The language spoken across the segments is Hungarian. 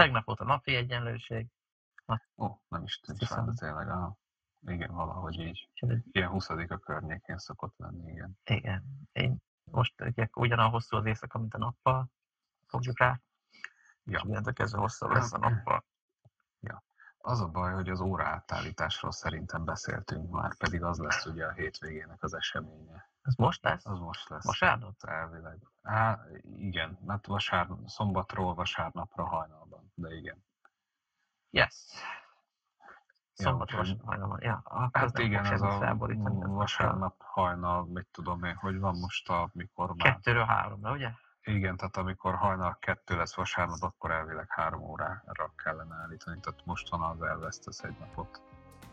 Tegnap volt a napi egyenlőség. Ó, nem is fel, de tényleg a... Igen, valahogy így. Ilyen 20 a környékén szokott lenni, igen. Igen. Én most ugyanolyan hosszú az éjszaka, mint a nappal fogjuk rá. Ja. És kezdve hosszabb lesz a nappal. Az a baj, hogy az óra átállításról szerintem beszéltünk már, pedig az lesz ugye a hétvégének az eseménye. Ez most lesz? Az most lesz. Vasárnap? Elvileg. Á, igen, mert vasár, szombatról vasárnapra hajnalban, de igen. Yes. Ja, Szombat vasárnap hajnalban. Ja, Hát igen, ez a vasárnap hajnal, mit tudom én, hogy van most, amikor már... Kettőről háromra, ugye? Igen, tehát amikor hajnal kettő lesz vasárnap, akkor elvileg három órára kellene állítani. Tehát most van az elvesztesz egy napot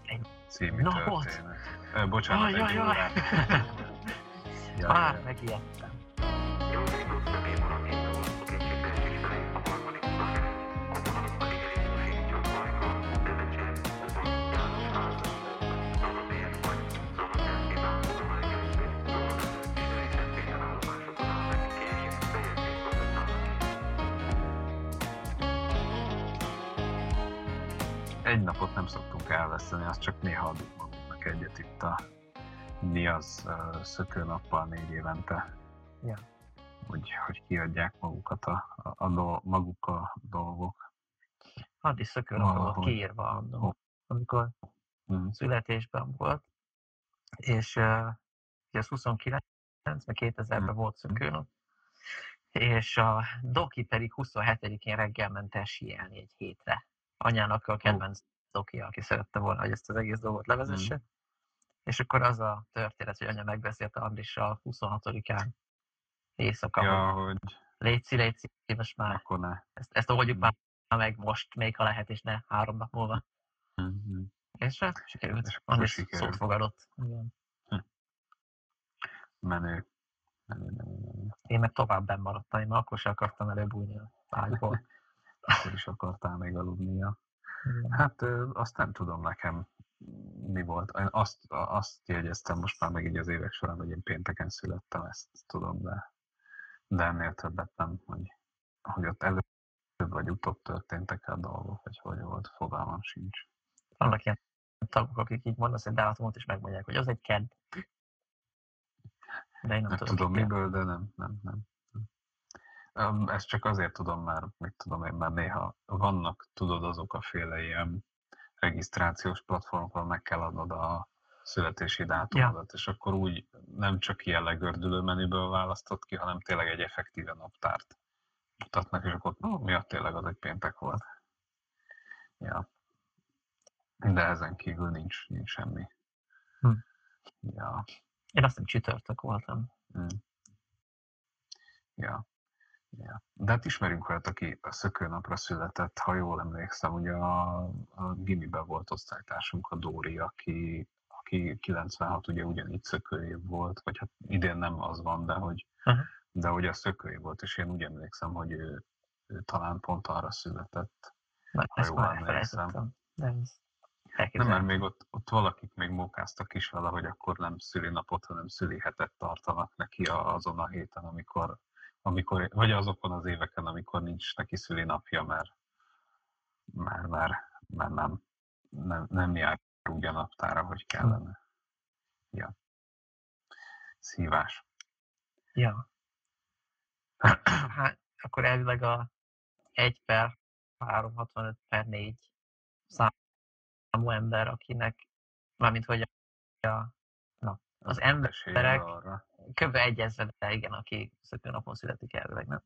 Egy című napot? történet. Ö, bocsánat, Aj, egy aj, aj. órát. Ja, Már megijedtem. Azt csak néha adunk magunknak egyet itt a mi az uh, szökőnappal négy évente. Ja. Hogy, hogy kiadják magukat a, a, a dol, maguk a dolgok. Addig szökőnapra volt Valahogy. kiírva annó, amikor Mm. születésben volt, és uh, ugye az 29, meg 2000-ben Mm. volt szökőnap, és a Doki pedig 27-én reggel ment el síelni egy hétre. Anyának a kedvenc Doki, aki szerette volna, hogy ezt az egész dolgot levezesse. És akkor az a történet, hogy anya megbeszélte Andrissal 26-án éjszaka, ja. Hogy létszi, létszi, most már akkor ne. ezt, ezt oldjuk Mm. már meg most, még ha lehet, és ne három nap múlva. Mm-hmm. És hát sikerült. És Andris sikerült. szót fogadott. Igen. Menő. Menő, menő, menő. Én meg tovább benn maradtam, én már akkor sem akartam előbújni a ágyból. Akkor is akartál még aludnia. Igen. Hát azt nem tudom nekem mi volt. Én azt, azt jegyeztem most már meg így az évek során, hogy én pénteken születtem, ezt tudom, de, de ennél többet nem, hogy, hogy ott előbb vagy utóbb történtek a dolgok, vagy hogy volt, fogalmam sincs. Vannak ilyen tagok, akik így mondasz egy dátumot, és megmondják, hogy az egy kedd. De én nem, Nem tudom, tudom miből, de nem, nem, nem. Nem. Ezt csak azért tudom, mert mit tudom én, mert néha vannak, tudod, azok a féle ilyen regisztrációs platformokon meg kell adnod a születési dátumodat, és akkor úgy nem csak ilyen legördülő menüből választott ki, hanem tényleg egy effektíve naptárt mutatnak, és akkor no, miatt tényleg az egy péntek volt. Ja. De ezen kívül nincs, nincs semmi. Hm. Ja. Én azt hiszem csütörtök voltam. Mm. Ja. De hát ismerünk olyat, aki a szökőnapra született, ha jól emlékszem, ugye a, a gimiben volt osztálytársunk, a Dóri, aki, aki 96 ugye ugyanígy szökőév volt, vagy hát idén nem az van, de hogy, Aha. de hogy a szökőév volt, és én úgy emlékszem, hogy ő, ő talán pont arra született. Na, Ha jól emlékszem. Nem, elképzelhető. mert még ott, ott valakik még mókáztak is vele, hogy akkor nem szülinapot, hanem szülihetet tartanak neki azon a héten, amikor, amikor, vagy azokon az éveken, amikor nincs neki szülinapja, mert, mert, mert, mert nem, nem, nem jár úgy a naptára, hogy kellene. Ja. Szívás. Ja. Hát, akkor elvileg a 1 per 365 per 4 számú ember, akinek, mármint hogy a, na, az emberek arra. Kb. egy ezrede, igen, aki szökőnapon születik elvileg, nem?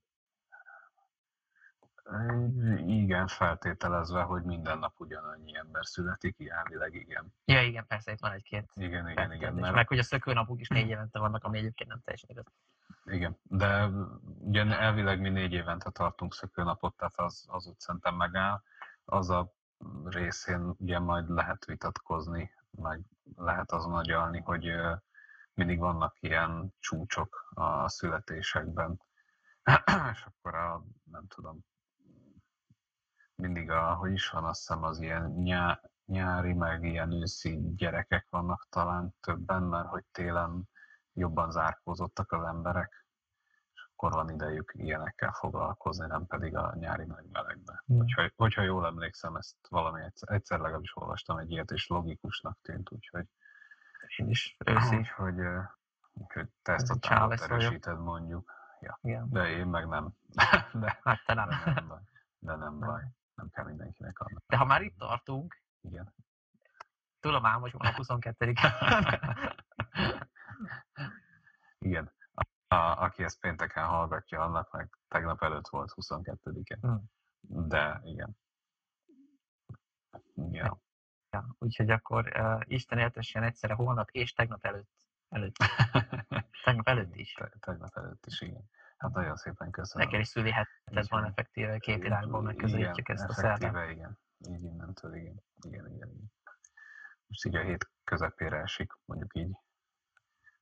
Igen, feltételezve, hogy minden nap ugyanannyi ember születik, elvileg igen. Ja, igen, persze, itt van egy-két Igen, igen, igen. Mert Meg hogy a szökőnapok is négy évente vannak, ami egyébként nem teljesen igaz. Igen, de ugye elvileg mi négy évente tartunk szökőnapot, tehát az, az úgy szerintem megáll. Az a részén ugye majd lehet vitatkozni, meg lehet azon agyalni, hogy mindig vannak ilyen csúcsok a születésekben, és akkor a, nem tudom, mindig a, hogy is van, azt hiszem az ilyen nyá, nyári, meg ilyen őszi gyerekek vannak talán többen, mert hogy télen jobban zárkózottak az emberek, és akkor van idejük ilyenekkel foglalkozni, nem pedig a nyári nagy melegbe. Hmm. Hogyha, hogyha jól emlékszem, ezt valami egyszer, egyszer legalábbis olvastam egy ilyet, és logikusnak tűnt, úgyhogy, Én is őszi. úgyhogy, úgyhogy te ezt Ez a vagyok. erősíted mondjuk. Igen. De én meg nem. De, Hát te nem. de nem baj. De nem baj. Nem kell mindenkinek annak. De ha már itt tartunk, Igen. tudom ám, hogy van a 22 Igen. A, aki ezt pénteken hallgatja, annak meg tegnap előtt volt 22-e. Hmm. De igen. Ja. Ja, úgyhogy akkor uh, Isten éltessen egyszerre holnap és tegnap előtt. előtt. Tegnap előtt is. Te, tegnap előtt is, igen. Hát nagyon szépen köszönöm. Neked is szüli heted van effektíve, két irányból megközelítjük igen, ezt a szerdát. igen. Így innentől, igen. Igen, igen, igen. Most így a hét közepére esik, mondjuk így.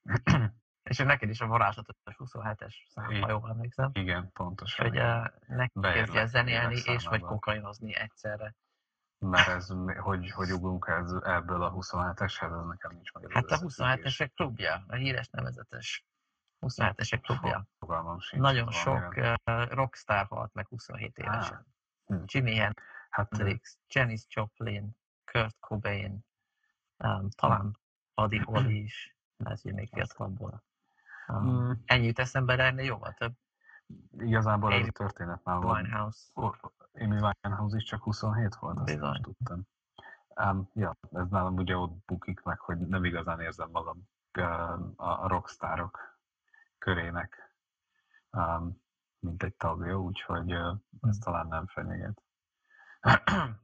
És neked is a varázslatos 27-es szám, ha jól emlékszem. Igen, pontosan. Hogy uh, ne Beérlek kezdje zenélni és vagy kokainozni egyszerre. Mert ez, hogy, hogy ugrunk ez, ebből a 27-eshez, ez nekem nincs meg. ez Hát a az összefüggés. 27-esek klubja, a híres nevezetes 27-esek klubja. Fogalmam sincs. Nagyon valamivel. sok uh, rockstar halt meg 27 évesen. Hm. Jimi Hát Hendrix, Janis Joplin, Kurt Cobain, um, talán Buddy Holly is, lehet, hogy még fiatalabból. Um, mm, ennyi jut eszembe, de ennél jóval több. igazából ez a Amy történet már van. Winehouse. Amy Winehouse is csak 27 volt, azt Bizony. nem tudtam. Um, ja, ez nálam ugye ott bukik meg, hogy nem igazán érzem magam a, rockstárok körének, um, mint egy tagja, úgyhogy ez talán nem fenyeget.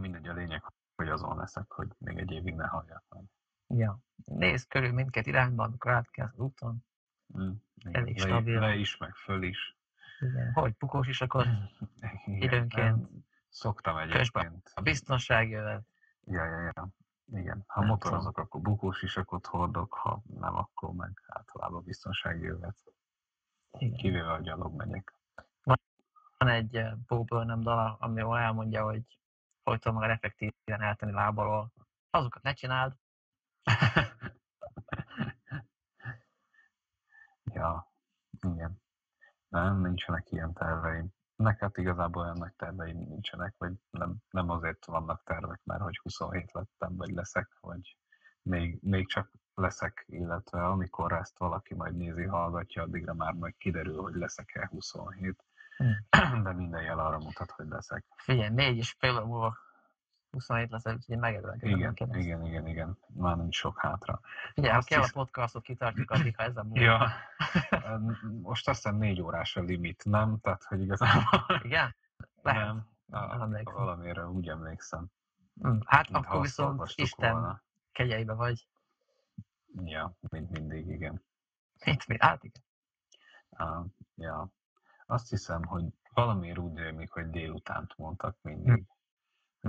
Mindegy, a lényeg, hogy azon leszek, hogy még egy évig ne halljak meg. Ja. Nézd körül mindkét irányba, amikor átkelsz az úton. Mm. Elég stabil. le is, meg föl is. Igen. Hogy bukós is akkor Igen, időnként nem, Szoktam egyébként. a biztonságjövet. Ja, ja, ja. Igen. Ha Nem motorozok, akkor bukós isakot hordok, ha nem, akkor meg általában biztonsági övet. Igen. Kivéve, hogy gyalog megyek. Van egy eh, Bo Burnham dala, ami elmondja, hogy hogy tudom magad effektíven eltenni lábalól. Azokat ne csináld. ja, igen. Nem, nincsenek ilyen terveim. Nek hát igazából olyan nagy terveim nincsenek, vagy nem, nem azért vannak tervek, mert hogy 27 lettem, vagy leszek, vagy még, még csak leszek, illetve amikor ezt valaki majd nézi, hallgatja, addigra már majd kiderül, hogy leszek-e 27. De minden jel arra mutat, hogy leszek. Figyelj, négy és fél múlva 27 lesz, úgyhogy megérlek. Igen, igen, igen, igen. Már nincs sok hátra. Figyelj, ha kell a is- podcastot kitartjuk addig, ha ezen múlva. Ja, most azt hiszem négy órás a limit, nem? Tehát, hogy igazából Igen? Lehet. nem. Nem A, valamire úgy emlékszem. Hm, Hát mintha akkor viszont Isten volna. kegyeibe vagy. Ja, mint mindig, igen. Mit, mi? Hát igen. Uh, ja. Azt hiszem, hogy valamiért úgy rémlik, hogy délutánt mondtak mindig. Hogy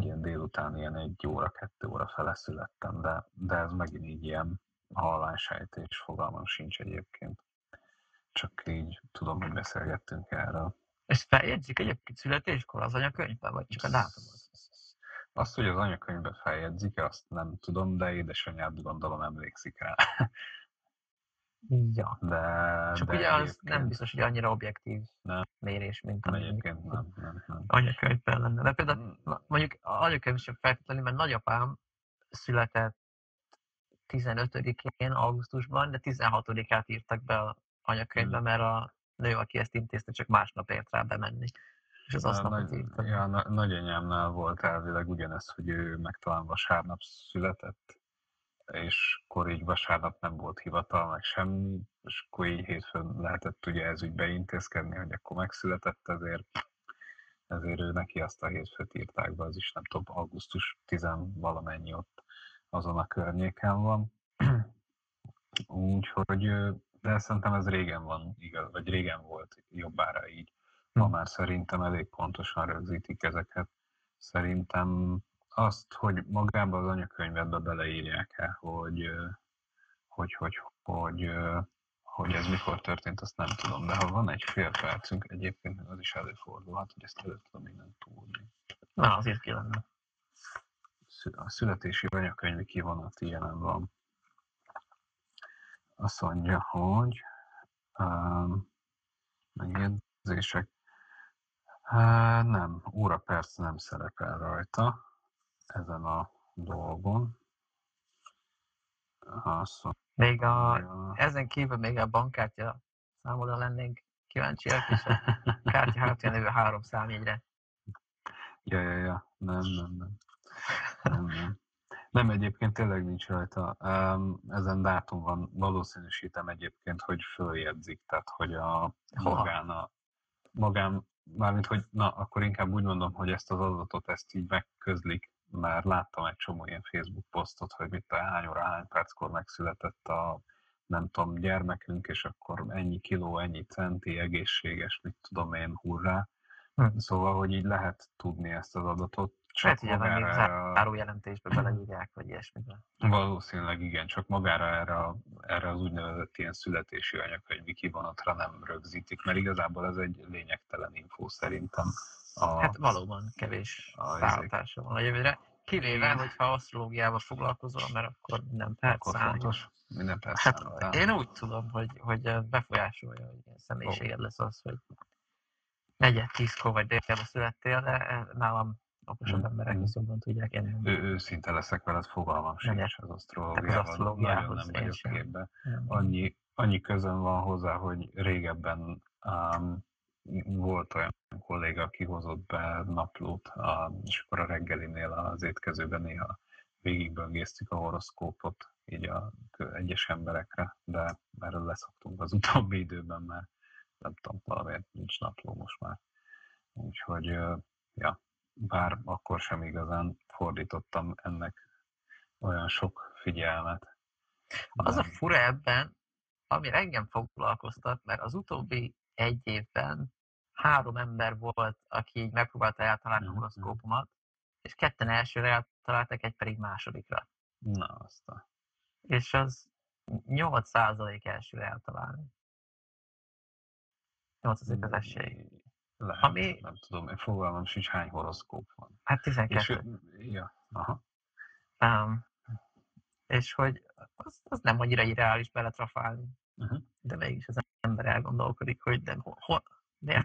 ilyen délután ilyen egy óra, kettő óra fele születtem, de, de ez megint így ilyen hallássejtés, fogalmam sincs egyébként. Csak így tudom, hogy beszélgettünk erről. És feljegyzik egyébként születéskor az anyakönyvben, vagy csak a dátumot? Azt, hogy az anyakönyvbe feljegyzik, azt nem tudom, de édesanyád gondolom emlékszik rá. Ja. De, Csak de ugye az nem biztos, hogy annyira objektív Nem. mérés, mint ami egyébként nem, nem, nem. anyakönyvben lenne. De például na, mondjuk a anyakönyv sem feltétlenül, mert nagyapám született 15-én augusztusban, de 16-át írtak be a anyakönyvbe, Hmm. mert a nő, aki ezt intézte, csak másnap ért rá bemenni. És az aznapot nagy, írta. ja, na, nagyanyámnál volt elvileg ugyanez, hogy ő meg talán vasárnap született, és akkor így vasárnap nem volt hivatal, meg semmi, és akkor így hétfőn lehetett ugye ez ügybe intézkedni, hogy akkor megszületett, ezért, ezért ő neki azt a hétfőt írták be, az is nem tudom, augusztus 10 valamennyi ott azon a környéken van. Úgyhogy, de szerintem ez régen van, igaz, vagy régen volt jobbára így. Ma Hm. már szerintem elég pontosan rögzítik ezeket. Szerintem azt, hogy magában az anyakönyvedbe beleírják-e, hogy, hogy, hogy, hogy, hogy ez mikor történt, azt nem tudom. De ha van egy fél percünk, egyébként az is előfordulhat, hogy ezt elő tudom innen túlni. Na, az itt ki lenne. A születési anyakönyvi kivonat ilyenem van. Azt mondja, hogy um, megjegyzések. Há, nem, óra perc nem szerepel rajta ezen a dolgon. Azt még a, ezen kívül még a bankkártya számodra lennénk kíváncsiak, és a kártya hátja nevű három számjegyre. Ja, ja, ja, nem, nem, nem. Nem, nem. Nem, egyébként tényleg nincs rajta. Ezen dátum van, valószínűsítem egyébként, hogy följegyzik, tehát hogy a magán, a, magán, mármint hogy, na, akkor inkább úgy mondom, hogy ezt az adatot, ezt így megközlik, mert láttam egy csomó ilyen Facebook posztot, hogy mit a hány óra, hány perckor megszületett a nem tudom, gyermekünk, és akkor ennyi kiló, ennyi centi, egészséges, mit tudom én, hurrá. Hm. Szóval, hogy így lehet tudni ezt az adatot, csak Lehet, hogy magára... záró jelentésbe beleírják, vagy ilyesmibe. Valószínűleg igen, csak magára erre, erre az úgynevezett ilyen születési anyakönyvi kivonatra nem rögzítik, mert igazából ez egy lényegtelen infó szerintem. A, hát valóban kevés ráhatása van. A jövőre. Kivéve, hogyha asztrológiával foglalkozol, mert akkor minden perc akkor fontos. Minden perc hát, Én úgy tudom, hogy, hogy befolyásolja, hogy ilyen személyiséged lesz az, hogy negyed tízkor vagy délben születtél, de nálam okosabb emberek azonban tudják enni. Ő, őszinte leszek veled, fogalmam sincs az asztrológiával, nagyon nem vagyok képbe. Annyi, annyi közön van hozzá, hogy régebben um, volt olyan kolléga, aki hozott be naplót, um, és akkor a reggelinél az étkezőben néha végigböngésztük a horoszkópot így a egyes emberekre, de erről leszoktunk az utóbbi időben, mert nem tudom, valamiért nincs napló most már. Úgyhogy, ja, bár akkor sem igazán fordítottam ennek olyan sok figyelmet. Az a fura ebben, ami engem foglalkoztat, mert az utóbbi egy évben három ember volt, aki így megpróbálta eltalálni a mhm, horoszkópomat, és ketten elsőre eltaláltak, egy pedig másodikra. Na, azt a... És az 8% elsőre eltalálni. 8% az esély. Lehet, ami... nem tudom, én fogalmam sincs, hány horoszkóp van. Hát 12. És, ja, aha. Um, és hogy az, az nem annyira irreális beletrafálni. Uh-huh. De mégis az ember elgondolkodik, hogy de ho,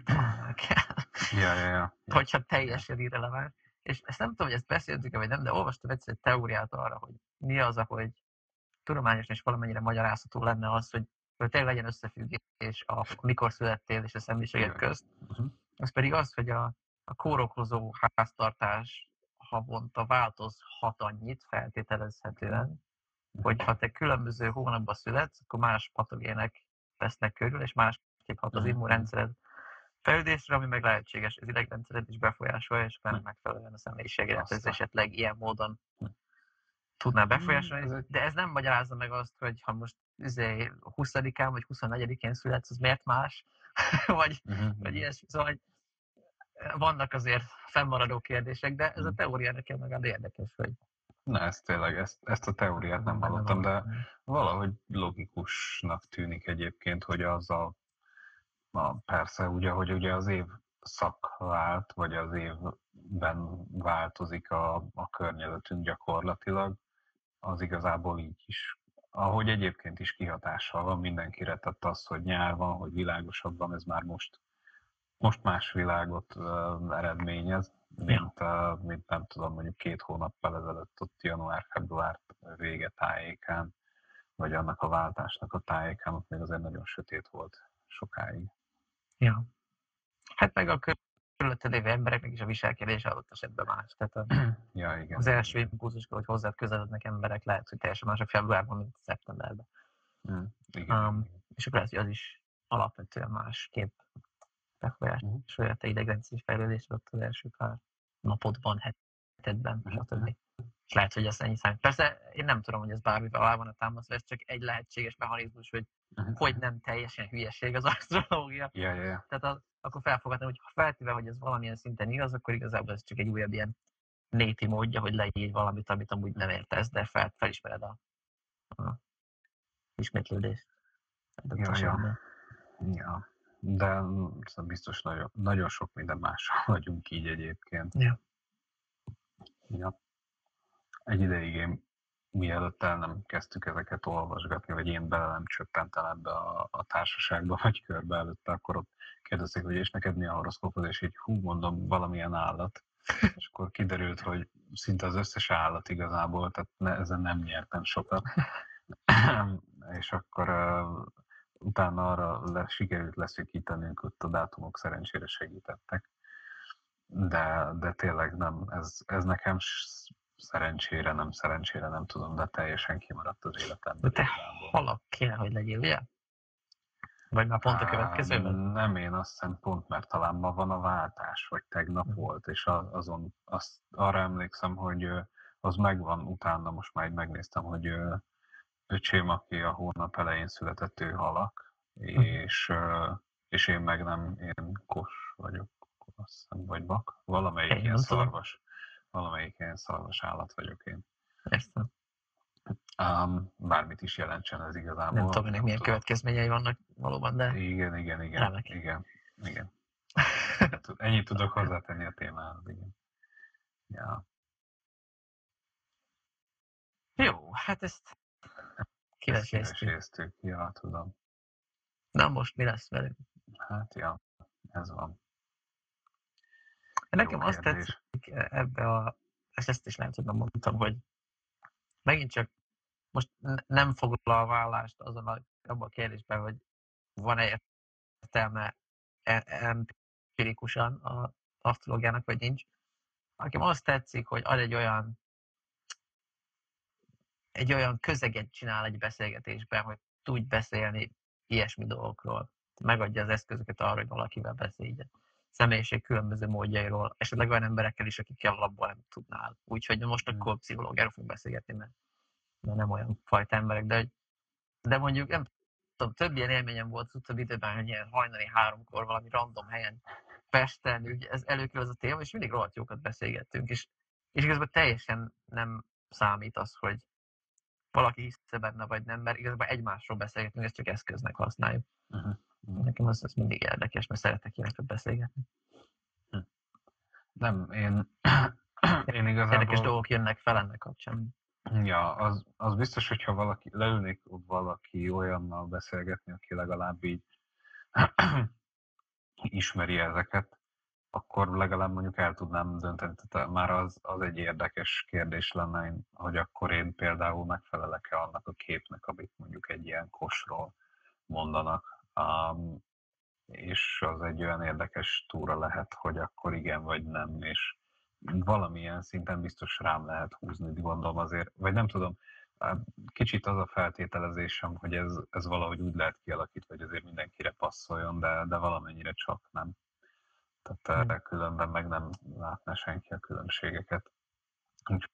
találnák el? ja, ja, ja. Hogyha teljesen irreleváns. És ezt nem tudom, hogy ezt beszéltük vagy nem, de olvastam egyszer egy teóriát arra, hogy mi az, hogy tudományosan is valamennyire magyarázható lenne az, hogy, hogy tényleg legyen összefüggés a mikor születtél és a személyiséged közt. Uh-huh az pedig az, hogy a, a kórokozó háztartás havonta változhat annyit feltételezhetően, hogy ha te különböző hónapban születsz, akkor más patogének vesznek körül, és másképp hat az mhm. immunrendszered fejlődésre, ami meg lehetséges, az idegrendszered is befolyásolja, és ennek megfelelően a személyiségedet ez esetleg ilyen módon tudná befolyásolni, de ez nem magyarázza meg azt, hogy ha most 20-án vagy 24-én születsz, az miért más, vagy, uh-huh. vagy ilyesmi. Szóval hogy vannak azért fennmaradó kérdések, de ez a teória nekem meg érdekes, hogy Na, ez tényleg, ezt, ezt a teóriát nem hallottam, de valahogy logikusnak tűnik egyébként, hogy az a, na persze, ugye, hogy ugye az év szak vált, vagy az évben változik a, a környezetünk gyakorlatilag, az igazából így is ahogy egyébként is kihatással van mindenkire, tehát az, hogy nyár van, hogy világosabb van, ez már most, most más világot uh, eredményez, mint, uh, mint nem tudom, mondjuk két hónappal ezelőtt ott január-február vége tájékán, vagy annak a váltásnak a tájékán, ott még azért nagyon sötét volt sokáig. Ja. Hát meg a körülötte lévő embereknek is a viselkedése adott esetben más. Tehát a, ja, igen. az első impulzus, hogy hozzád közelednek emberek, lehet, hogy teljesen mások februárban, mint szeptemberben. Mm, igen. Um, és akkor lehet, hogy az is alapvetően másképp befolyásolja uh-huh. te idegrendszeri fejlődést ott az első pár napodban, hetedben, uh-huh. És lehet, hogy ez ennyi számít. Persze én nem tudom, hogy ez bármivel alá van a támasztva, ez csak egy lehetséges mechanizmus, hogy uh-huh. hogy nem teljesen hülyeség az asztrológia. Yeah, yeah. Tehát az, akkor felfogadni, hogy ha feltéve, hogy ez valamilyen szinten igaz, akkor igazából ez csak egy újabb ilyen néti módja, hogy leír valamit, amit amúgy nem értesz, de fel, felismered a, a ismétlődést. Ja, ja. ja. De szóval biztos nagyon, nagyon sok minden mással vagyunk így egyébként. Ja. ja. Egy ideig én mielőtt el nem kezdtük ezeket olvasgatni, vagy én bele nem csöppentem ebbe a, a társaságba, vagy körbe előtte, akkor ott kérdezték, hogy és neked mi a horoszkópod, és így hú, mondom, valamilyen állat. És akkor kiderült, hogy szinte az összes állat igazából, tehát ne, ezen nem nyertem sokat. és akkor uh, utána arra le, sikerült leszűkítenünk, ott a dátumok szerencsére segítettek. De, de tényleg nem, ez, ez nekem szerencsére, nem szerencsére, nem tudom, de teljesen kimaradt az életemben. De te halak kéne, hogy legyél, ugye? Vagy már pont a következőben? Nem, én azt hiszem pont, mert talán ma van a váltás, vagy tegnap uh-huh. volt, és azon azt, arra emlékszem, hogy az megvan utána, most már megnéztem, hogy öcsém, aki a hónap elején született, ő halak, uh-huh. és, és én meg nem, én kos vagyok, azt hiszem, vagy bak, valamelyik én ilyen szarvas, valamelyik ilyen szarvas állat vagyok én. Értem. Um, bármit is jelentsen ez igazából. Nem tudom, ennek milyen tudom. következményei vannak valóban, de... Igen, igen, igen. Remek. Igen, igen. Ennyit tudok hozzátenni a témához, igen. Ja. Jó, hát ezt kiveséztük. Ja, tudom. Na most mi lesz velünk? Hát ja, ez van. Nekem azt tetszik ebbe a, ezt, ezt is nem tudom, mondtam, hogy megint csak most nem foglal a vállást azon a, abban a kérdésben, hogy van-e értelme e, empirikusan a asztrológiának, vagy nincs. Nekem azt tetszik, hogy ad egy olyan egy olyan közeget csinál egy beszélgetésben, hogy tudj beszélni ilyesmi dolgokról. Megadja az eszközöket arra, hogy valakivel beszéljen. Személyiség különböző módjairól, esetleg olyan emberekkel is, akikkel alapból nem tudnál. Úgyhogy most hmm. akkor pszichológiáról fogunk beszélgetni, mert mert nem olyan fajta emberek, de, de mondjuk nem tudom, több ilyen élményem volt az utóbbi időben, hogy ilyen hajnali háromkor valami random helyen Pesten, ugye ez előkerül az a téma, és mindig rohadt jókat beszélgettünk, és, és igazából teljesen nem számít az, hogy valaki hisz benne, vagy nem, mert igazából egymásról beszélgetünk, ezt csak eszköznek használjuk. Uh-huh. Nekem az, az mindig érdekes, mert szeretek ilyeneket beszélgetni. Hm. Nem, én, én igazából... Érdekes dolgok jönnek fel ennek kapcsán. Ja, az, az biztos, hogyha valaki, leülnék valaki olyannal beszélgetni, aki legalább így ismeri ezeket, akkor legalább mondjuk el tudnám dönteni. Tehát már az, az egy érdekes kérdés lenne, hogy akkor én például megfelelek-e annak a képnek, amit mondjuk egy ilyen kosról mondanak. Um, és az egy olyan érdekes túra lehet, hogy akkor igen vagy nem, és valamilyen szinten biztos rám lehet húzni, gondolom azért, vagy nem tudom, kicsit az a feltételezésem, hogy ez, ez valahogy úgy lehet kialakítva, hogy azért mindenkire passzoljon, de, de valamennyire csak nem. Tehát hmm. különben meg nem látna senki a különbségeket. Úgy,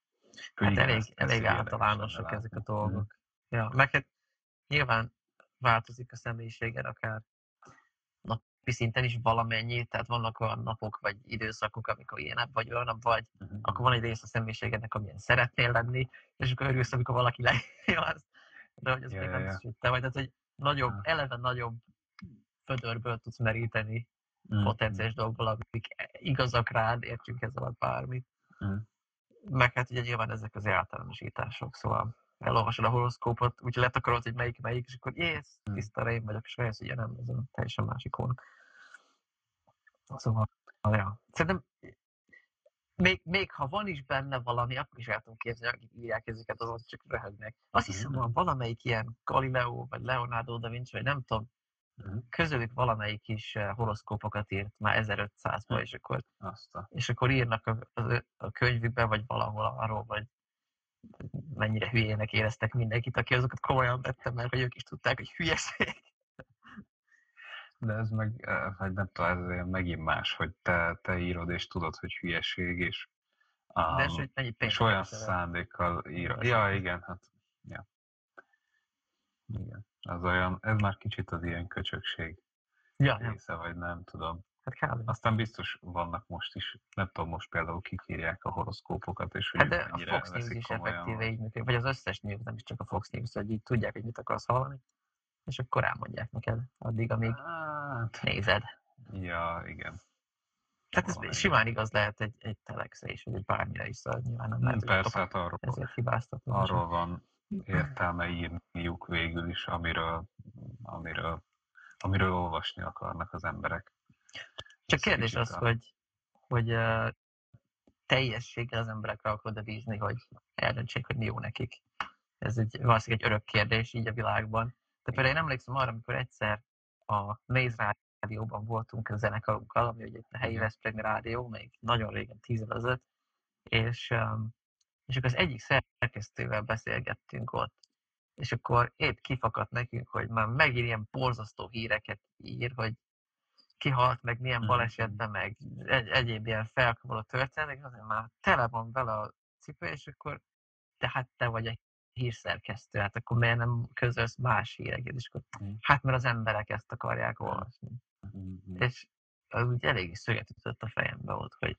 hát igen, elég, elég általánosak ezek a dolgok. Hmm. Ja, meg hát nyilván változik a személyiséged, akár napi szinten is valamennyi, tehát vannak olyan napok vagy időszakok, amikor ilyenebb vagy olyan vagy, uh-huh. akkor van egy rész a személyiségednek, amilyen szeretnél lenni, és akkor örülsz, amikor valaki leírja azt, de hogy az yeah, még nem yeah. is, te vagy, tehát hogy nagyobb, uh-huh. eleve nagyobb födörből tudsz meríteni uh-huh. potenciális dolgokból, amik igazak rád, értsünk ezzel a bármit. Uh-huh. Meg hát ugye nyilván ezek az általánosítások, szóval elolvasod a horoszkópot, úgyhogy letakarod, hogy melyik melyik, és akkor jész, hmm. tiszta én vagyok, és rájössz, hogy nem, ez a teljesen másik hónap. Szóval, ja. Szerintem még, még ha van is benne valami, akkor is el tudom képzelni, akik írják ezeket, azon csak röhögnek. Azt hmm. hiszem, van valamelyik ilyen Galileo, vagy Leonardo da Vinci, vagy nem tudom, hmm. közülük valamelyik is eh, horoszkópokat írt már 1500-ban, és akkor, és akkor írnak a, a, a könyvükbe, vagy valahol arról, vagy mennyire hülyének éreztek mindenkit, aki azokat komolyan vette, mert hogy ők is tudták, hogy hülyeség. De ez meg, vagy nem tudom, ez megint más, hogy te, te írod és tudod, hogy hülyeség, és, um, De és, hogy és olyan szándékkal írod. Ja, igen, hát, ja. Igen, az olyan, ez már kicsit az ilyen köcsökség ja, része, vagy nem tudom. Hát kb. Aztán biztos vannak most is, nem tudom, most például kikírják a horoszkópokat, és hogy hát de a Fox News is effektíve így működik, vagy az összes news, nem is csak a Fox News, hogy így tudják, hogy mit akarsz hallani, és akkor elmondják neked addig, amíg hát... nézed. Ja, igen. Hát ez simán igaz lehet egy, egy telexre is, vagy egy bármire is, szóval nyilván nem lehet, Persze, hát arról, ezért hibáztatom. arról van értelme írniuk végül is, amiről, amiről, amiről olvasni akarnak az emberek. Csak kérdés az, hogy, hogy uh, teljességgel az emberekre akarod bízni, hogy eldöntsék, hogy mi jó nekik. Ez egy, valószínűleg egy örök kérdés így a világban. De például én emlékszem arra, amikor egyszer a Maze rádióban voltunk a zenekarunkkal, ami ugye a helyi Veszprém rádió, még nagyon régen, tíz ezelőtt, és, um, és akkor az egyik szerkesztővel beszélgettünk ott, és akkor épp kifakadt nekünk, hogy már megint ilyen borzasztó híreket ír, hogy kihalt, meg milyen mhm. balesetben, meg egy, egyéb ilyen felkavaró történetek, azért már tele van vele a cipő, és akkor de hát te vagy egy hírszerkesztő, hát akkor miért nem közölsz más híreket, és akkor mm. hát mert az emberek ezt akarják olvasni. Mm-hmm. És az úgy elég szöget ütött a fejembe volt, hogy,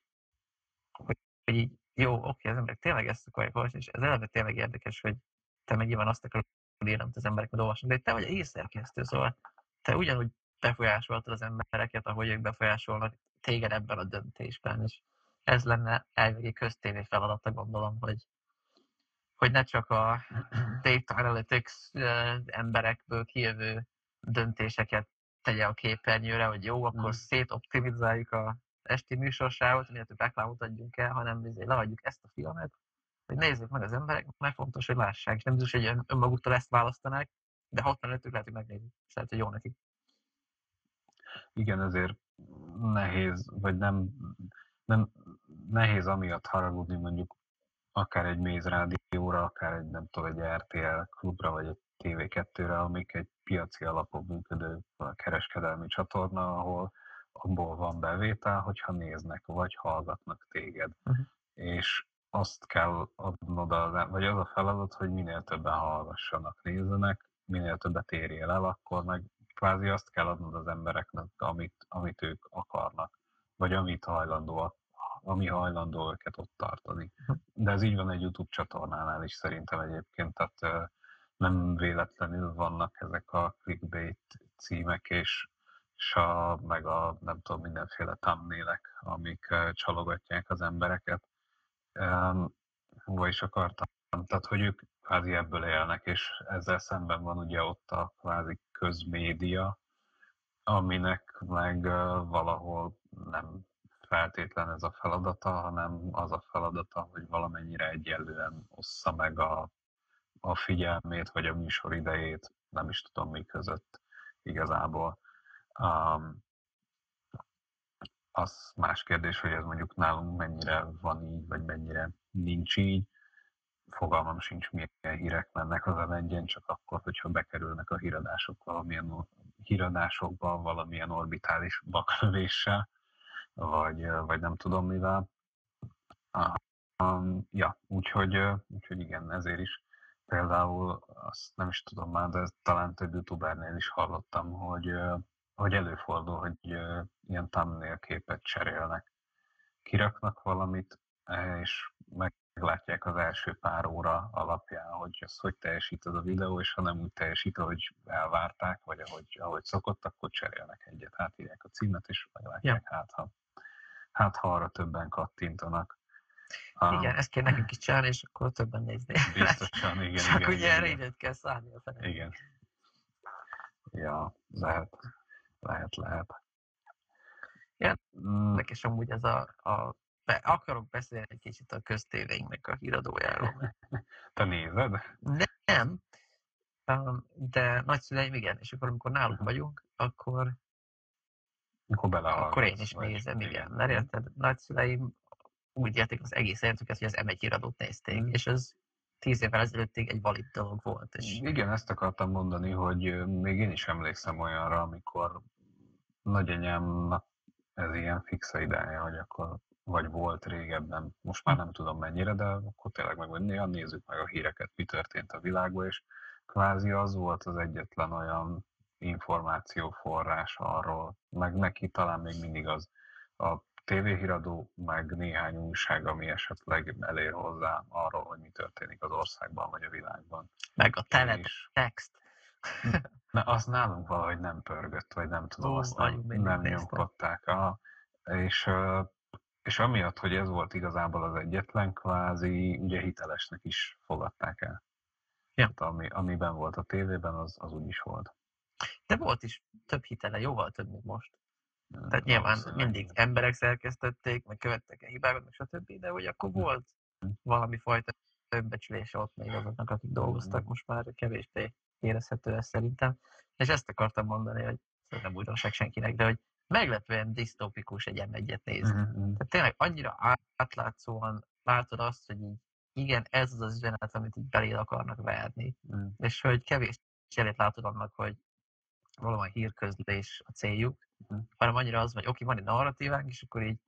hogy, hogy így, jó, oké, az emberek tényleg ezt akarják olvasni, és ez eleve tényleg érdekes, hogy te meg nyilván azt akarod írni, amit az emberek meg olvasnak, de te vagy egy hírszerkesztő, szóval te ugyanúgy befolyásoltad az embereket, ahogy ők befolyásolnak téged ebben a döntésben, és ez lenne elvégi köztévé feladata, gondolom, hogy, hogy ne csak a data analytics emberekből kijövő döntéseket tegye a képernyőre, hogy jó, akkor mm. szétoptimizáljuk a esti műsorsávot, miért reklámot adjunk el, hanem lehagyjuk ezt a filmet, hogy nézzük meg az emberek, mert fontos, hogy lássák, és nem biztos, hogy önmaguktól ezt választanák, de 65 lehet, hogy megnézik, és lehet, hogy jó nekik. Igen, ezért nehéz, vagy nem, nem nehéz amiatt haragudni mondjuk akár egy Méz rádióra, akár egy nem tudom, egy RTL klubra, vagy egy TV2-re, amik egy piaci alapon működő kereskedelmi csatorna, ahol abból van bevétel, hogyha néznek, vagy hallgatnak téged. Uh-huh. És azt kell adnod, vagy az a feladat, hogy minél többen hallgassanak, nézzenek, minél többet érjél el, akkor meg kvázi azt kell adnod az embereknek, amit, amit ők akarnak, vagy amit hajlandóak ami hajlandó őket ott tartani. De ez így van egy YouTube csatornánál is szerintem egyébként, tehát nem véletlenül vannak ezek a clickbait címek, és, és a, meg a nem tudom, mindenféle thumbnailek, amik csalogatják az embereket. Hova is akartam? Tehát, hogy ők kvázi ebből élnek, és ezzel szemben van ugye ott a kvázi közmédia, aminek meg valahol nem feltétlen ez a feladata, hanem az a feladata, hogy valamennyire egyenlően ossza meg a, a figyelmét, vagy a műsor idejét, nem is tudom mi között igazából. Um, az más kérdés, hogy ez mondjuk nálunk mennyire van így, vagy mennyire nincs így. Fogalmam sincs, milyen hírek mennek az m csak akkor, hogyha bekerülnek a híradások valamilyen híradásokba, valamilyen orbitális baklövéssel vagy, vagy nem tudom mivel. Um, ja, úgyhogy, úgyhogy igen, ezért is például azt nem is tudom már, de talán több youtubernél is hallottam, hogy, hogy előfordul, hogy ilyen thumbnail képet cserélnek. Kiraknak valamit, és meglátják az első pár óra alapján, hogy az hogy teljesít az a videó, és ha nem úgy teljesít, ahogy elvárták, vagy ahogy, ahogy szokott, akkor cserélnek egyet, átírják a címet, és meglátják ja. hát, ha hát ha arra többen kattintanak. Um, igen, ezt kell nekünk is csinálni, és akkor többen nézni. Biztosan, igen. Csak igen, ugye erre időt kell szállni a fene. Igen. Ja, lehet, lehet, lehet. Ja, mm. nekem amúgy ez a, a be, akarok beszélni egy kicsit a köztévéinknek a híradójáról. Te nézed? Nem, de nagyszüleim igen, és akkor amikor náluk vagyunk, akkor akkor Akkor én is nézem, igen. igen. Mert érted, nagyszüleim úgy érték az egész életüket, hogy az M1 híradót nézték, mm. és ez tíz évvel ezelőttig egy valid dolog volt. És... Igen, ezt akartam mondani, hogy még én is emlékszem olyanra, amikor nagyanyámnak ez ilyen fixa ideje, hogy akkor vagy volt régebben, most már nem tudom mennyire, de akkor tényleg meg, hogy néha nézzük meg a híreket, mi történt a világban, és kvázi az volt az egyetlen olyan információforrás arról, meg neki talán még mindig az a tévéhíradó, meg néhány újság, ami esetleg elér hozzá arról, hogy mi történik az országban vagy a világban. Meg a teletext. Na, az nálunk valahogy nem pörgött, vagy nem tudom, Ó, azt nem, nem nyomkodták. A, És, és amiatt, hogy ez volt igazából az egyetlen, kvázi ugye hitelesnek is fogadták el. Ja. Hát ami, amiben volt a tévében, az, az úgy is volt. De volt is több hitele, jóval több, mint most. Tehát nyilván mindig emberek szerkesztették, meg követtek a hibákat, meg stb., de hogy akkor hm. volt valami fajta önbecsülése ott még azoknak, akik dolgoztak, hm. most már kevésbé érezhető ez szerintem. És ezt akartam mondani, hogy nem újdonság senkinek, de hogy meglepően disztópikus egy m nézni. Mm-hmm. Tehát tényleg annyira átlátszóan látod azt, hogy így, igen, ez az az üzenet, amit így belé akarnak verni, mm. és hogy kevés cselét látod annak, hogy valamilyen hírközlés a céljuk, uh-huh. hanem annyira az, hogy oké, van egy narratívánk, és akkor így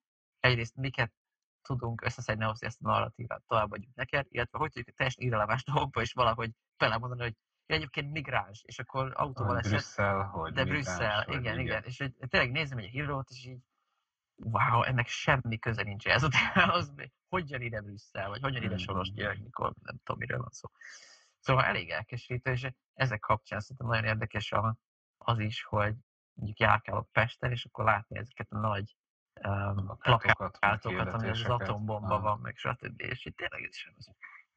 egyrészt miket tudunk összeszedni ahhoz, hogy ezt a narratívát továbbadjuk neked, illetve hogy tudjuk teljesen irreleváns dolgokba is valahogy belemondani, hogy ja, egyébként migráns, és akkor autóval esett. Brüsszel, hogy De Brüsszel, igen, igen, igen, és hogy tényleg nézem egy hírót, és így wow, ennek semmi köze nincs ez az, hogy jön ide Brüsszel, vagy hogyan ide Soros György, mikor nem tudom, miről van szó. Szóval elég elkeserítő, és ezek kapcsán szerintem nagyon érdekes az is, hogy mondjuk járkálok Pesten, és akkor látni ezeket a nagy um, plakátokat, ami az atombomba van, meg stb. És itt tényleg is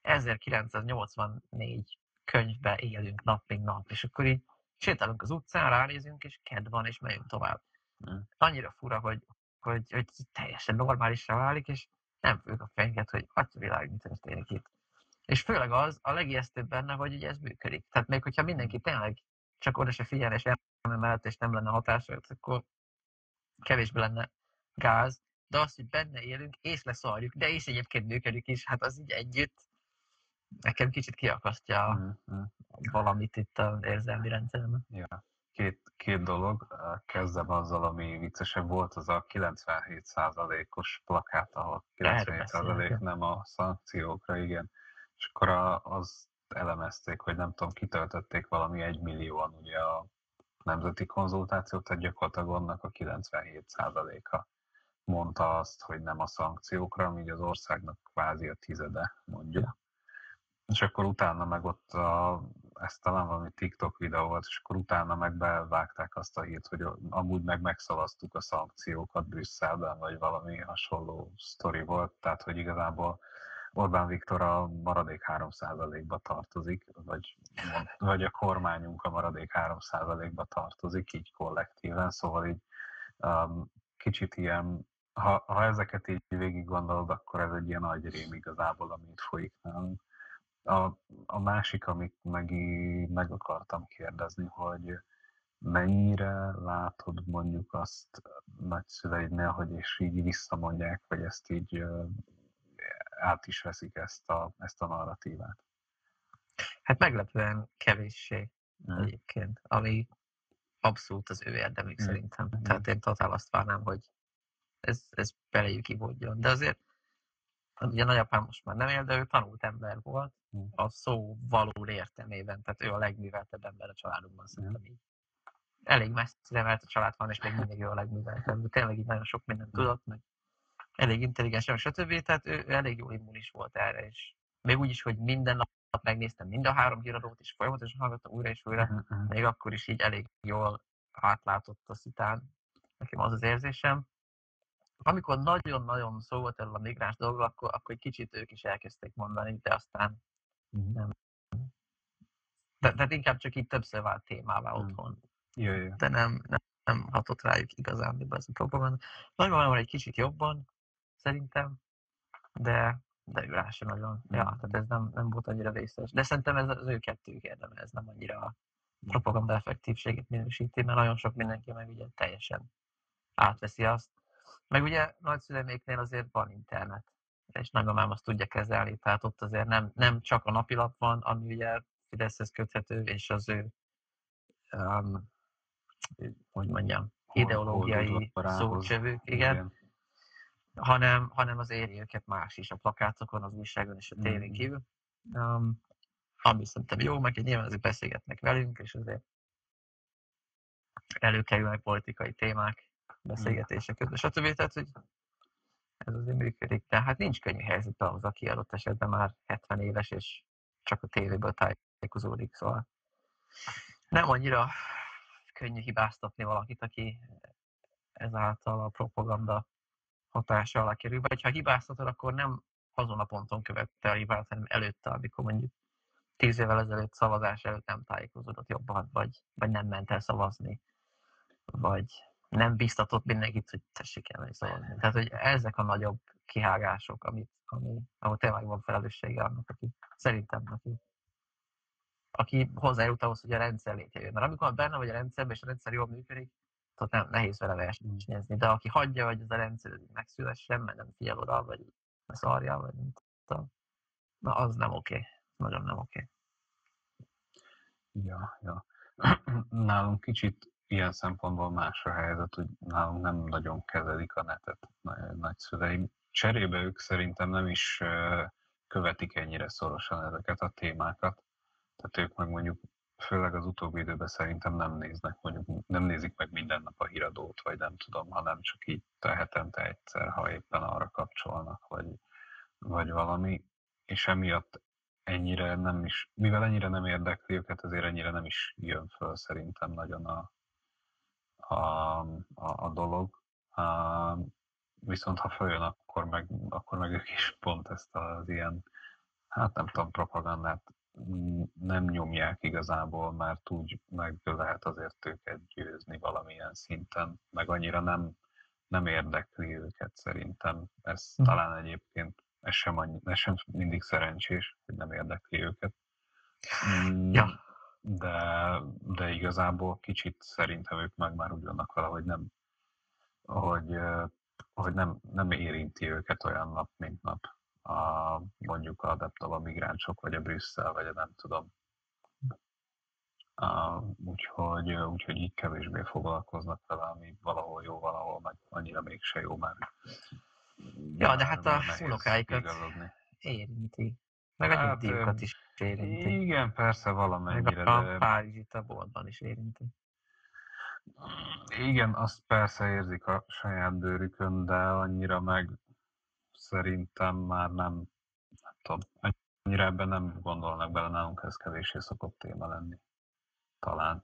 1984 könyvbe élünk nap, mint nap, és akkor így sétálunk az utcán, ránézünk, és kedv van, és megyünk tovább. Mm. Annyira fura, hogy, hogy, hogy teljesen normálisra válik, és nem fők a fejünket, hogy atya világ, mi történik itt. És főleg az, a legijesztőbb benne, hogy ugye ez működik. Tehát még hogyha mindenki tényleg csak oda se figyel, és emellett, és nem lenne hatása, akkor kevésbé lenne gáz, de az, hogy benne élünk, és leszarjuk, de és egyébként működik is, hát az így együtt nekem kicsit kiakasztja mm-hmm. valamit itt az érzelmi rendszeremben. Ja. Két, két dolog, kezdem azzal, ami viccesebb volt, az a 97%-os plakát, ahol 97% nem a szankciókra, igen. És akkor az elemezték, hogy nem tudom, kitöltötték valami egymillióan ugye a nemzeti konzultációt, tehát gyakorlatilag annak a 97%-a mondta azt, hogy nem a szankciókra, míg az országnak kvázi a tizede mondja. És akkor utána meg ott, a, ez talán valami TikTok videó volt, és akkor utána meg bevágták azt a hírt, hogy amúgy meg megszavaztuk a szankciókat Brüsszelben, vagy valami hasonló sztori volt, tehát hogy igazából Orbán Viktor a maradék 3%-ba tartozik, vagy, vagy a kormányunk a maradék 3%-ba tartozik, így kollektíven, szóval így um, kicsit ilyen, ha, ha ezeket így végig gondolod, akkor ez egy ilyen nagy rém igazából, amit folyik nálunk. A, a másik, amit meg, meg akartam kérdezni, hogy mennyire látod mondjuk azt nagyszüleidnél, hogy és így visszamondják, hogy ezt így át is veszik ezt a, ezt a narratívát. Hát meglepően kevéssé mm. egyébként, ami abszolút az ő érdemük mm. szerintem. Mm. Tehát én totál azt várnám, hogy ez, ez belejük ivódjon. De azért ugye nagyapám most már nem él, de ő tanult ember volt, mm. a szó való értelmében, tehát ő a legműveltebb ember a családunkban szerintem így. Elég messzire, mert a család van, és még mindig ő a legműveltebb. Tényleg így nagyon sok mindent mm. tudott, meg elég intelligens, stb. Tehát ő, ő elég jó immunis volt erre, és még úgy is, hogy minden nap megnéztem mind a három híradót, és folyamatosan hallgattam újra és újra, még akkor is így elég jól átlátott a szitán. Nekem az az érzésem. Amikor nagyon-nagyon szó volt erről a migráns dolgok, akkor, akkor egy kicsit ők is elkezdték mondani, de aztán uh-huh. nem. De, tehát inkább csak így többször vált témává uh-huh. otthon. Jaj, De nem, nem, nem hatott rájuk igazán, de ez a propaganda. Nagyban egy kicsit jobban, szerintem, de, de ő rá sem nagyon. Ja, mm. tehát ez nem, nem volt annyira vészes. De szerintem ez az ő kettőjük érdeme, ez nem annyira a propaganda effektívségét minősíti, mert nagyon sok mindenki meg ugye teljesen átveszi azt. Meg ugye nagyszüleméknél azért van internet, és nagymamám azt tudja kezelni, tehát ott azért nem, nem csak a napilap van, ami ugye Fideszhez köthető, és az ő, um, hogy mondjam, ideológiai szócsövők, igen. igen hanem, hanem az éri őket más is, a plakátokon, az újságon és a tévén mm. kívül. Um, ami szerintem jó, meg nyilván azért beszélgetnek velünk, és azért előkerülnek politikai témák, beszélgetések közben, stb. Tehát, hogy ez azért működik. De hát nincs könnyű helyzet ahhoz, aki adott esetben már 70 éves, és csak a tévéből tájékozódik, szóval nem annyira könnyű hibáztatni valakit, aki ezáltal a propaganda hatása alá kerül, vagy ha hibáztatod, akkor nem azon a ponton követte a hibát, hanem előtte, amikor mondjuk tíz évvel ezelőtt szavazás előtt nem tájékozódott jobban, vagy, vagy nem ment el szavazni, vagy nem biztatott mindenkit, hogy tessék elmenni szavazni. Tehát, hogy ezek a nagyobb kihágások, amit, ami, ahol tényleg van felelőssége annak, aki szerintem aki, aki hozzájut ahhoz, hogy a rendszer létjön. Mert amikor benne vagy a rendszerben, és a rendszer jól működik, tehát nem, nehéz vele versenyezni. De aki hagyja, hogy ez a rendszer megszülessen, mert nem figyel oda, vagy szarja, vagy nem tudom, na az nem oké. Okay. Nagyon nem oké. Okay. Ja, ja. Nálunk kicsit ilyen szempontból más a helyzet, hogy nálunk nem nagyon kezelik a netet nagyszüleim. Cserébe ők szerintem nem is követik ennyire szorosan ezeket a témákat. Tehát ők meg mondjuk főleg az utóbbi időben szerintem nem néznek, mondjuk nem nézik meg minden nap a híradót, vagy nem tudom, hanem csak így hetente egyszer, ha éppen arra kapcsolnak, vagy, vagy valami, és emiatt ennyire nem is, mivel ennyire nem érdekli őket, ezért ennyire nem is jön föl szerintem nagyon a, a, a, a dolog. A, viszont ha följön, akkor meg, akkor meg ők is pont ezt az ilyen, hát nem tudom, propagandát nem nyomják igazából, mert úgy meg lehet azért őket győzni valamilyen szinten, meg annyira nem, nem érdekli őket szerintem. Ez hm. talán egyébként ez sem, annyi, ez sem mindig szerencsés, hogy nem érdekli őket. Ja. De, de igazából kicsit szerintem ők meg már úgy vannak vele, hogy nem, hogy, hogy nem, nem érinti őket olyan nap, mint nap a, mondjuk a, tudom, a migránsok, vagy a Brüsszel, vagy a nem tudom. A, úgyhogy, úgyhogy így kevésbé foglalkoznak vele, ami valahol jó, valahol meg annyira mégse jó, mert Ja, de hát a unokáikat érinti. Meg a hát, nyugdíjukat is érinti. Igen, persze valamennyire. Meg a. Párizsit a boltban is érinti. Igen, azt persze érzik a saját bőrükön, de annyira meg szerintem már nem, nem tudom, annyira ebben nem gondolnak bele, nálunk ez kevéssé szokott téma lenni. Talán.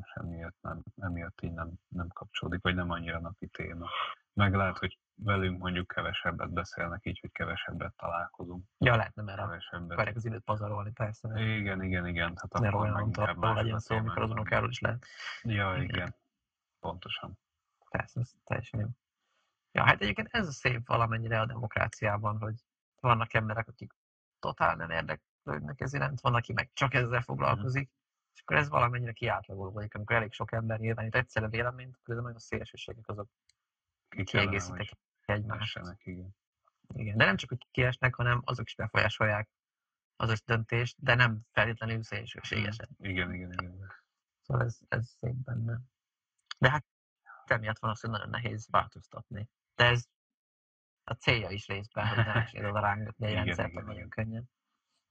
És emiatt, nem, emiatt így nem, nem kapcsolódik, vagy nem annyira napi téma. Meg lehet, hogy velünk mondjuk kevesebbet beszélnek, így, hogy kevesebbet találkozunk. Ja, lehetne, mert kevesebbet. akarják az időt pazarolni, persze. Igen, igen, igen. Hát akkor olyan meg inkább legyen szó, amikor az unokáról is lehet. Ja, igen. igen. Pontosan. Persze, ez teljesen jó. Ja, hát egyébként ez a szép valamennyire a demokráciában, hogy vannak emberek, akik totál nem érdeklődnek ez iránt, van, aki meg csak ezzel foglalkozik, mm. és akkor ez valamennyire kiátlagolódik, amikor elég sok ember nyilvánít egyszerre véleményt, akkor nagyon szélsőségek azok kiegészítik egymást. Igen. igen. De nem csak, hogy kiesnek, hanem azok is befolyásolják az össz döntést, de nem feltétlenül szélsőségesen. Igen, igen, igen. Szóval ez, ez szép benne. De hát emiatt van az, hogy nagyon nehéz változtatni. De ez a célja is részben, hogy nem is oda rángatni egy rendszert nagyon könnyen.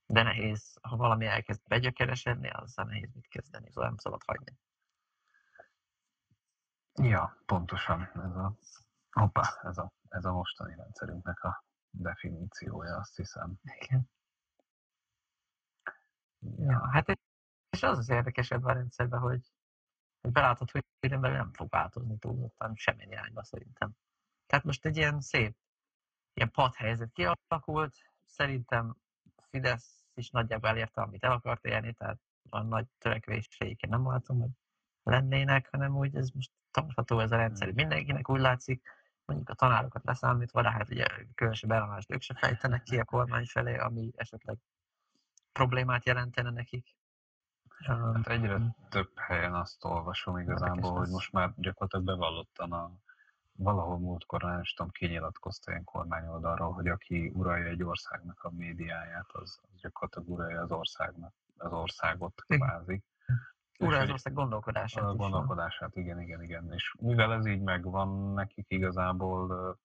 De nehéz, ha valami elkezd begyökeresedni, azzal nehéz mit kezdeni, szóval nem szabad hagyni. Ja, pontosan. Ez a, opa, ez a, ez a mostani rendszerünknek a definíciója, azt hiszem. Igen. Ja, ja hát és az az érdekesebb a rendszerben, hogy, hogy belátod, hogy időben nem fog változni túlzottan semmilyen irányba szerintem. Tehát most egy ilyen szép, ilyen padhelyzet kialakult, szerintem Fidesz is nagyjából elérte, amit el akart élni, tehát van nagy törekvéseiken nem látom, hogy lennének, hanem úgy ez most tartható ez a rendszer. Hmm. Mindenkinek úgy látszik, mondjuk a tanárokat leszámítva, de hát ugye különösebb ellenást ők se fejtenek ki a kormány felé, ami esetleg problémát jelentene nekik. Hát egyre um, több helyen azt olvasom igazából, hogy most már gyakorlatilag bevallottan a valahol múltkor, nem is tudom, kinyilatkozta ilyen kormányoldalról, hogy aki uralja egy országnak a médiáját, az, az gyakorlatilag uralja az országnak, az országot kvázi. Ura az ország gondolkodását A gondolkodását, van. igen, igen, igen. És mivel ez így megvan, nekik igazából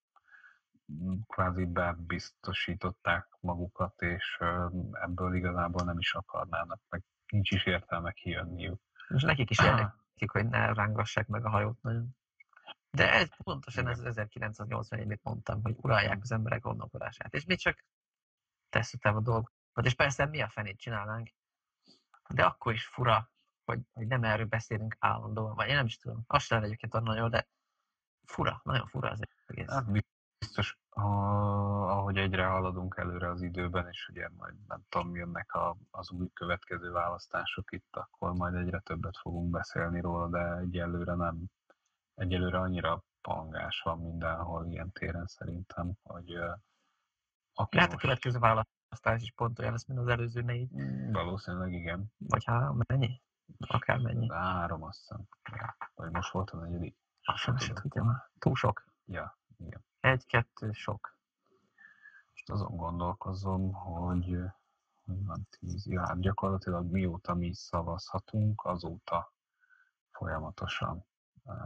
kvázi bebiztosították magukat, és ebből igazából nem is akarnának, meg nincs is értelme kijönniük. És nekik is érdeklik, hogy ne rángassák meg a hajót nagyon. De ez pontosan ez az 1981, amit mondtam, hogy uralják az emberek gondolkodását. És mi csak tesszük a dolgokat. És persze mi a fenét csinálnánk. De akkor is fura, hogy, hogy nem erről beszélünk állandóan, vagy én nem is tudom, azt sem egyébként olyan nagyon, de fura, nagyon fura az egész. Hát biztos, ahogy egyre haladunk előre az időben, és ugye majd nem tudom, jönnek a, az új következő választások itt, akkor majd egyre többet fogunk beszélni róla, de egyelőre nem. Egyelőre annyira pangás van mindenhol ilyen téren szerintem, hogy aki Lehet most... a következő választás is pont olyan lesz, mint az előző négy. Mm, valószínűleg igen. Vagy három, mennyi? Akár mennyi. Három, azt hiszem. Vagy most volt a negyedik. Sem tudja Túl sok. Ja, igen. Egy-kettő sok. Most azon gondolkozom, hogy, hogy van tíz. Ja, hát gyakorlatilag mióta mi szavazhatunk, azóta folyamatosan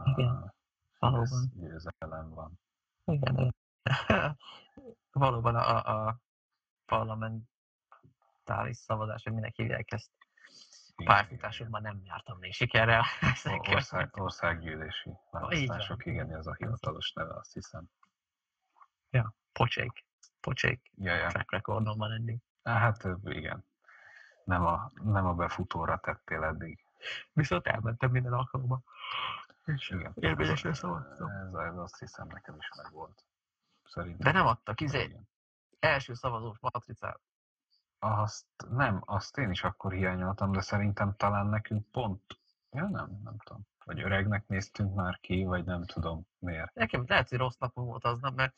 igen. Valóban. győzelem van. Igen, valóban a, a parlamentális szavazás, hogy minek hívják ezt, pályafutásomban nem jártam még sikerrel. Ország, országgyűlési választások, igen, ez a hivatalos neve, azt hiszem. Ja, pocsék. Pocsék. Ja, ja. Track recordon van eddig. Hát igen. Nem a, nem a befutóra tettél eddig. Viszont elmentem minden alkalommal. És igen. Érvényesen szavaztam. Ez, ez azt hiszem nekem is meg volt. Szerintem. De nem adtak, izé, első szavazós matricát. Azt nem, azt én is akkor hiányoltam, de szerintem talán nekünk pont, ja nem, nem tudom. Vagy öregnek néztünk már ki, vagy nem tudom miért. Nekem lehet, hogy rossz napom volt aznap, mert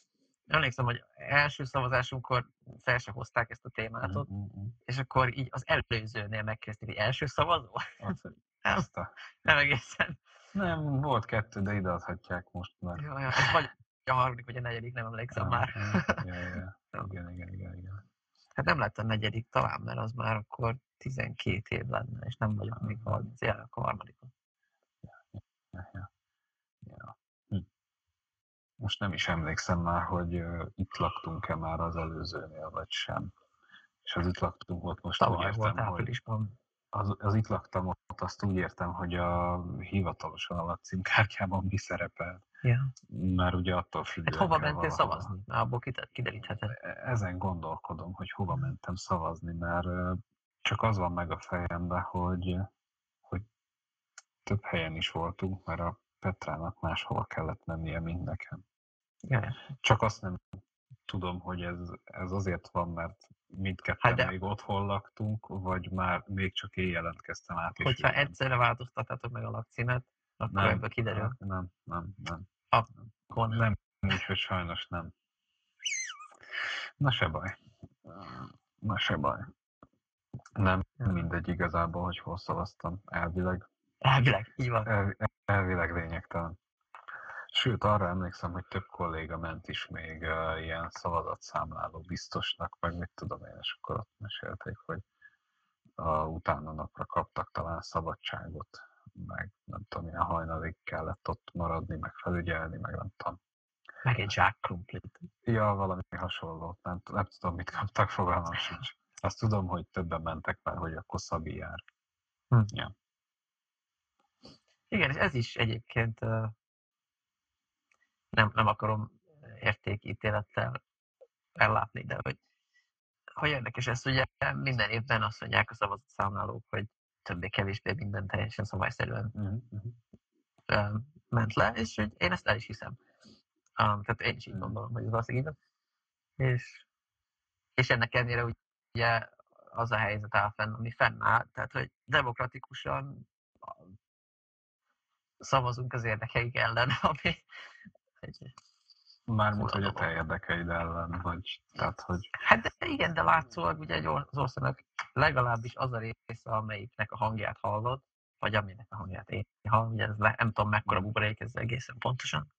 emlékszem, hogy első szavazásunkkor fel se hozták ezt a témátot, mm-hmm. és akkor így az előzőnél megkezdték, hogy első szavazó? nem, a... nem egészen. Nem, volt kettő, de ideadhatják most már. Ja, ja, ez vagy a harmadik, vagy a negyedik, nem emlékszem ja, már. Ja, ja, ja. Igen, igen, igen, igen. Hát nem lett a negyedik talán, mert az már akkor 12 év lenne, és nem vagyok még 30, ja, akkor a harmadikon. Ja, ja, ja. ja. Hm. Most nem is emlékszem már, hogy uh, itt laktunk-e már az előzőnél, vagy sem. És az itt laktunk ott most Tavaly volt hogy az, az itt laktam ott, azt úgy értem, hogy a hivatalosan alatt címkártyában mi szerepel. Ja. Már ugye attól függően. Hát hova mentél valahova. szavazni? Már abból kiderítheted. E, ezen gondolkodom, hogy hova mentem szavazni, mert csak az van meg a fejemben, hogy, hogy több helyen is voltunk, mert a Petrának máshova kellett mennie, mint nekem. Ja. Csak azt nem tudom, hogy ez, ez azért van, mert mindketten hát de... még otthon laktunk, vagy már még csak én jelentkeztem át. Hogyha egyszerre változtathatok meg a lakcímet, akkor nem, ebből kiderül. Nem, nem, nem. Akkor nem. nem. Úgyhogy sajnos nem. Na se baj. Na se baj. Nem mindegy igazából, hogy hol szavaztam. Elvileg. Elvileg, így van. El, elvileg lényegtelen. Sőt, arra emlékszem, hogy több kolléga ment is még uh, ilyen szavazatszámláló biztosnak, meg mit tudom én, és akkor ott mesélték, hogy uh, utána napra kaptak talán szabadságot, meg nem tudom, ilyen hajnalig kellett ott maradni, meg felügyelni, meg nem tudom. Meg egy zsák krumplit. Ja, valami hasonló. Nem, nem tudom, mit kaptak, fogalmam sincs. Azt tudom, hogy többen mentek már, hogy akkor Szabi jár. Hm. Ja. Igen, és ez is egyébként nem, nem akarom értékítélettel ellátni, de hogy, hogy érdekes ez, ugye minden évben azt mondják a szavazatszámlálók, hogy többé-kevésbé minden teljesen szabályszerűen uh-huh. ment le, és hogy én ezt el is hiszem. Um, tehát én is így gondolom, hogy ez valószínűleg és, és ennek ellenére ugye az a helyzet áll fenn, ami fennáll, tehát hogy demokratikusan szavazunk az érdekeik ellen, ami, Mármint, hogy a te érdekeid ellen, vagy tehát, hogy... Hát de igen, de látszólag ugye egy az országnak legalábbis az a része, amelyiknek a hangját hallod, vagy aminek a hangját én hallom, ugye ez le, nem tudom mekkora mm. buborék ez egészen pontosan.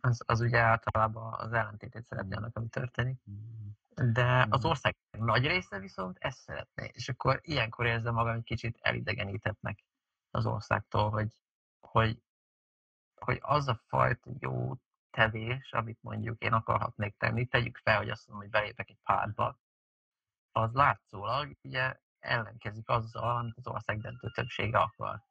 Az, az ugye általában az ellentétét szeretné annak, ami történik. Mm. De az mm. ország nagy része viszont ezt szeretné, és akkor ilyenkor érzem magam egy kicsit elidegenítettnek az országtól, hogy, hogy hogy az a fajta jó tevés, amit mondjuk én akarhatnék tenni, tegyük fel, hogy azt mondom, hogy belépek egy pártba, az látszólag ugye ellenkezik azzal, amit az ország döntő többsége akar.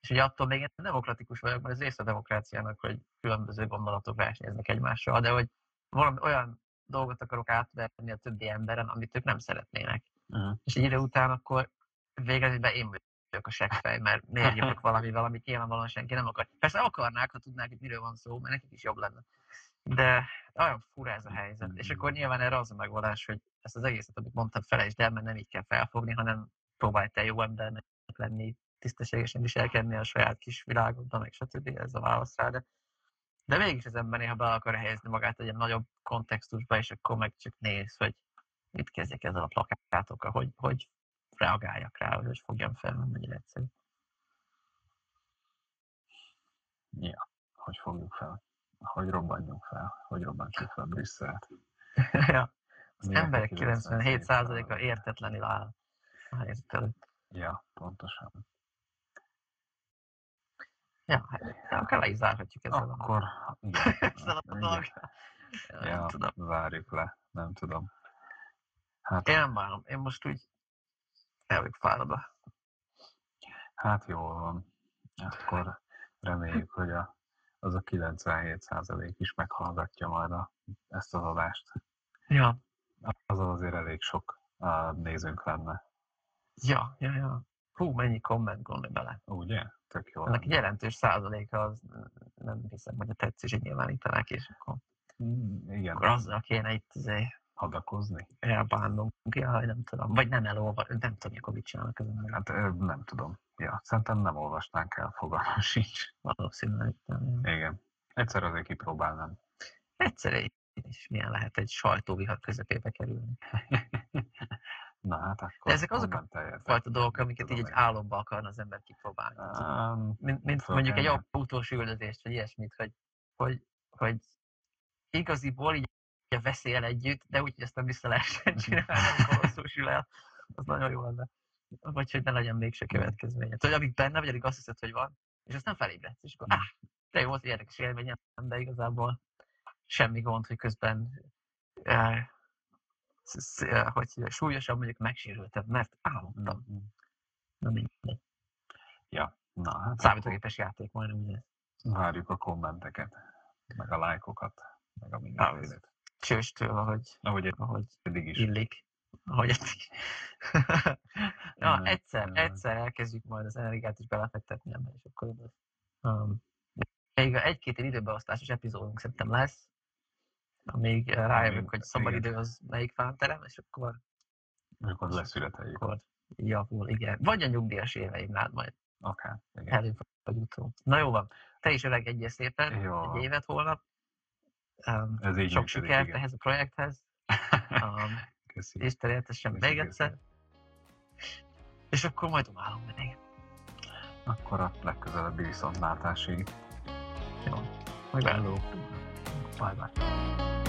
És ugye attól még én demokratikus vagyok, mert ez része a demokráciának, hogy különböző gondolatok versenyeznek egymással, de hogy valami olyan dolgot akarok átverni a többi emberen, amit ők nem szeretnének. Uh-huh. És egy idő után akkor végre én vagyok a seggfej, mert miért jövök valamivel, amit nyilvánvalóan senki nem akar. Persze akarnák, ha tudnák, hogy miről van szó, mert nekik is jobb lenne. De olyan fura ez a helyzet. És akkor nyilván erre az a megoldás, hogy ezt az egészet, amit mondtam, felejtsd el, mert nem így kell felfogni, hanem próbálj te jó embernek lenni, tisztességesen viselkedni a saját kis világodban, meg stb. Ez a válasz rá, de, de mégis az ember néha be akar helyezni magát egy nagyobb kontextusba, és akkor meg csak néz, hogy mit kezdjek ezzel a plakátokkal, hogy, hogy reagáljak rá, hogy hogy fogjam fel, nem mennyire egyszerű. Ja, hogy fogjuk fel? Hogy robbanjunk fel? Hogy robbantsuk fel Brüsszelt? ja. Az Milyen emberek 97%-a értetlenül áll előtt. Ja, pontosan. Ja, hát, akár le is zárhatjuk ezzel Akkor, a, igen. ezzel a. Ja, ja, tudom. várjuk le, nem tudom. Hát, én nem én most úgy el vagyok fáradva. Hát jól van. Akkor reméljük, hogy a, az a 97% is meghallgatja majd a, ezt az adást. Ja. Az azért elég sok a nézőnk lenne. Ja, ja, ja. Hú, mennyi komment gondolj bele. Ugye? Tök jó. Ennek jelentős százaléka az nem hiszem, hogy a tetszését nyilvánítanák, és akkor, mm, igen. akkor azzal kéne itt azért hadakozni. Elbánnunk, ja, nem tudom. Vagy nem elolva, nem tudom, akkor mit csinálnak ezen. Hát nem tudom. Ja, szerintem nem olvasnánk el, fogalmam sincs. Valószínűleg nem. Igen. Egyszer azért kipróbálnám. Egyszer is milyen lehet egy sajtóvihat közepébe kerülni. Na hát akkor... De ezek azok a fajta dolgok, amiket így egy álomba akarna az ember kipróbálni. Um, mint, mint mondjuk egy autós üldözést, vagy ilyesmit, hogy, hogy, hogy igaziból így veszélyel együtt, de úgy, hogy ezt nem vissza lehessen csinálni, amikor hosszúsul el. Az nagyon jó lenne. Vagy hogy ne legyen mégse következménye. Tudod, amíg benne vagy, addig azt hiszed, hogy van, és azt nem felébredsz, és akkor, ah, de jó, volt érdekes élményem, de igazából semmi gond, hogy közben eh, hogy súlyosabb mondjuk megsérültem, mert álmodtam. Na mindegy. Ja, na hát. Számítógépes játék majdnem ugye. Várjuk a kommenteket, meg a lájkokat, meg a mindenfélét. Csőstől, ahogy, ahogy, ahogy eddig is. illik. Ahogy eddig. ja, egyszer, egyszer elkezdjük majd az energiát is belefektetni ebben, és akkor um, még egy-két időbeosztásos epizódunk szerintem lesz, amíg rájövünk, hogy szabad idő az melyik fánterem, és akkor... Akkor leszületeljük. Akkor javul, igen. Vagy a nyugdíjas éveimnál majd. Akár, igen. Előbb vagy utóbb. Na jó van. Te is öreg egy szépen, jó. egy évet holnap. Um, Ez így sok sikert igen. ehhez a projekthez. Um, Isten értesen még egyszer. És akkor majd umálom még. Akkor a legközelebbi viszontlátásig. Jó. Majd Hello. Bye bye.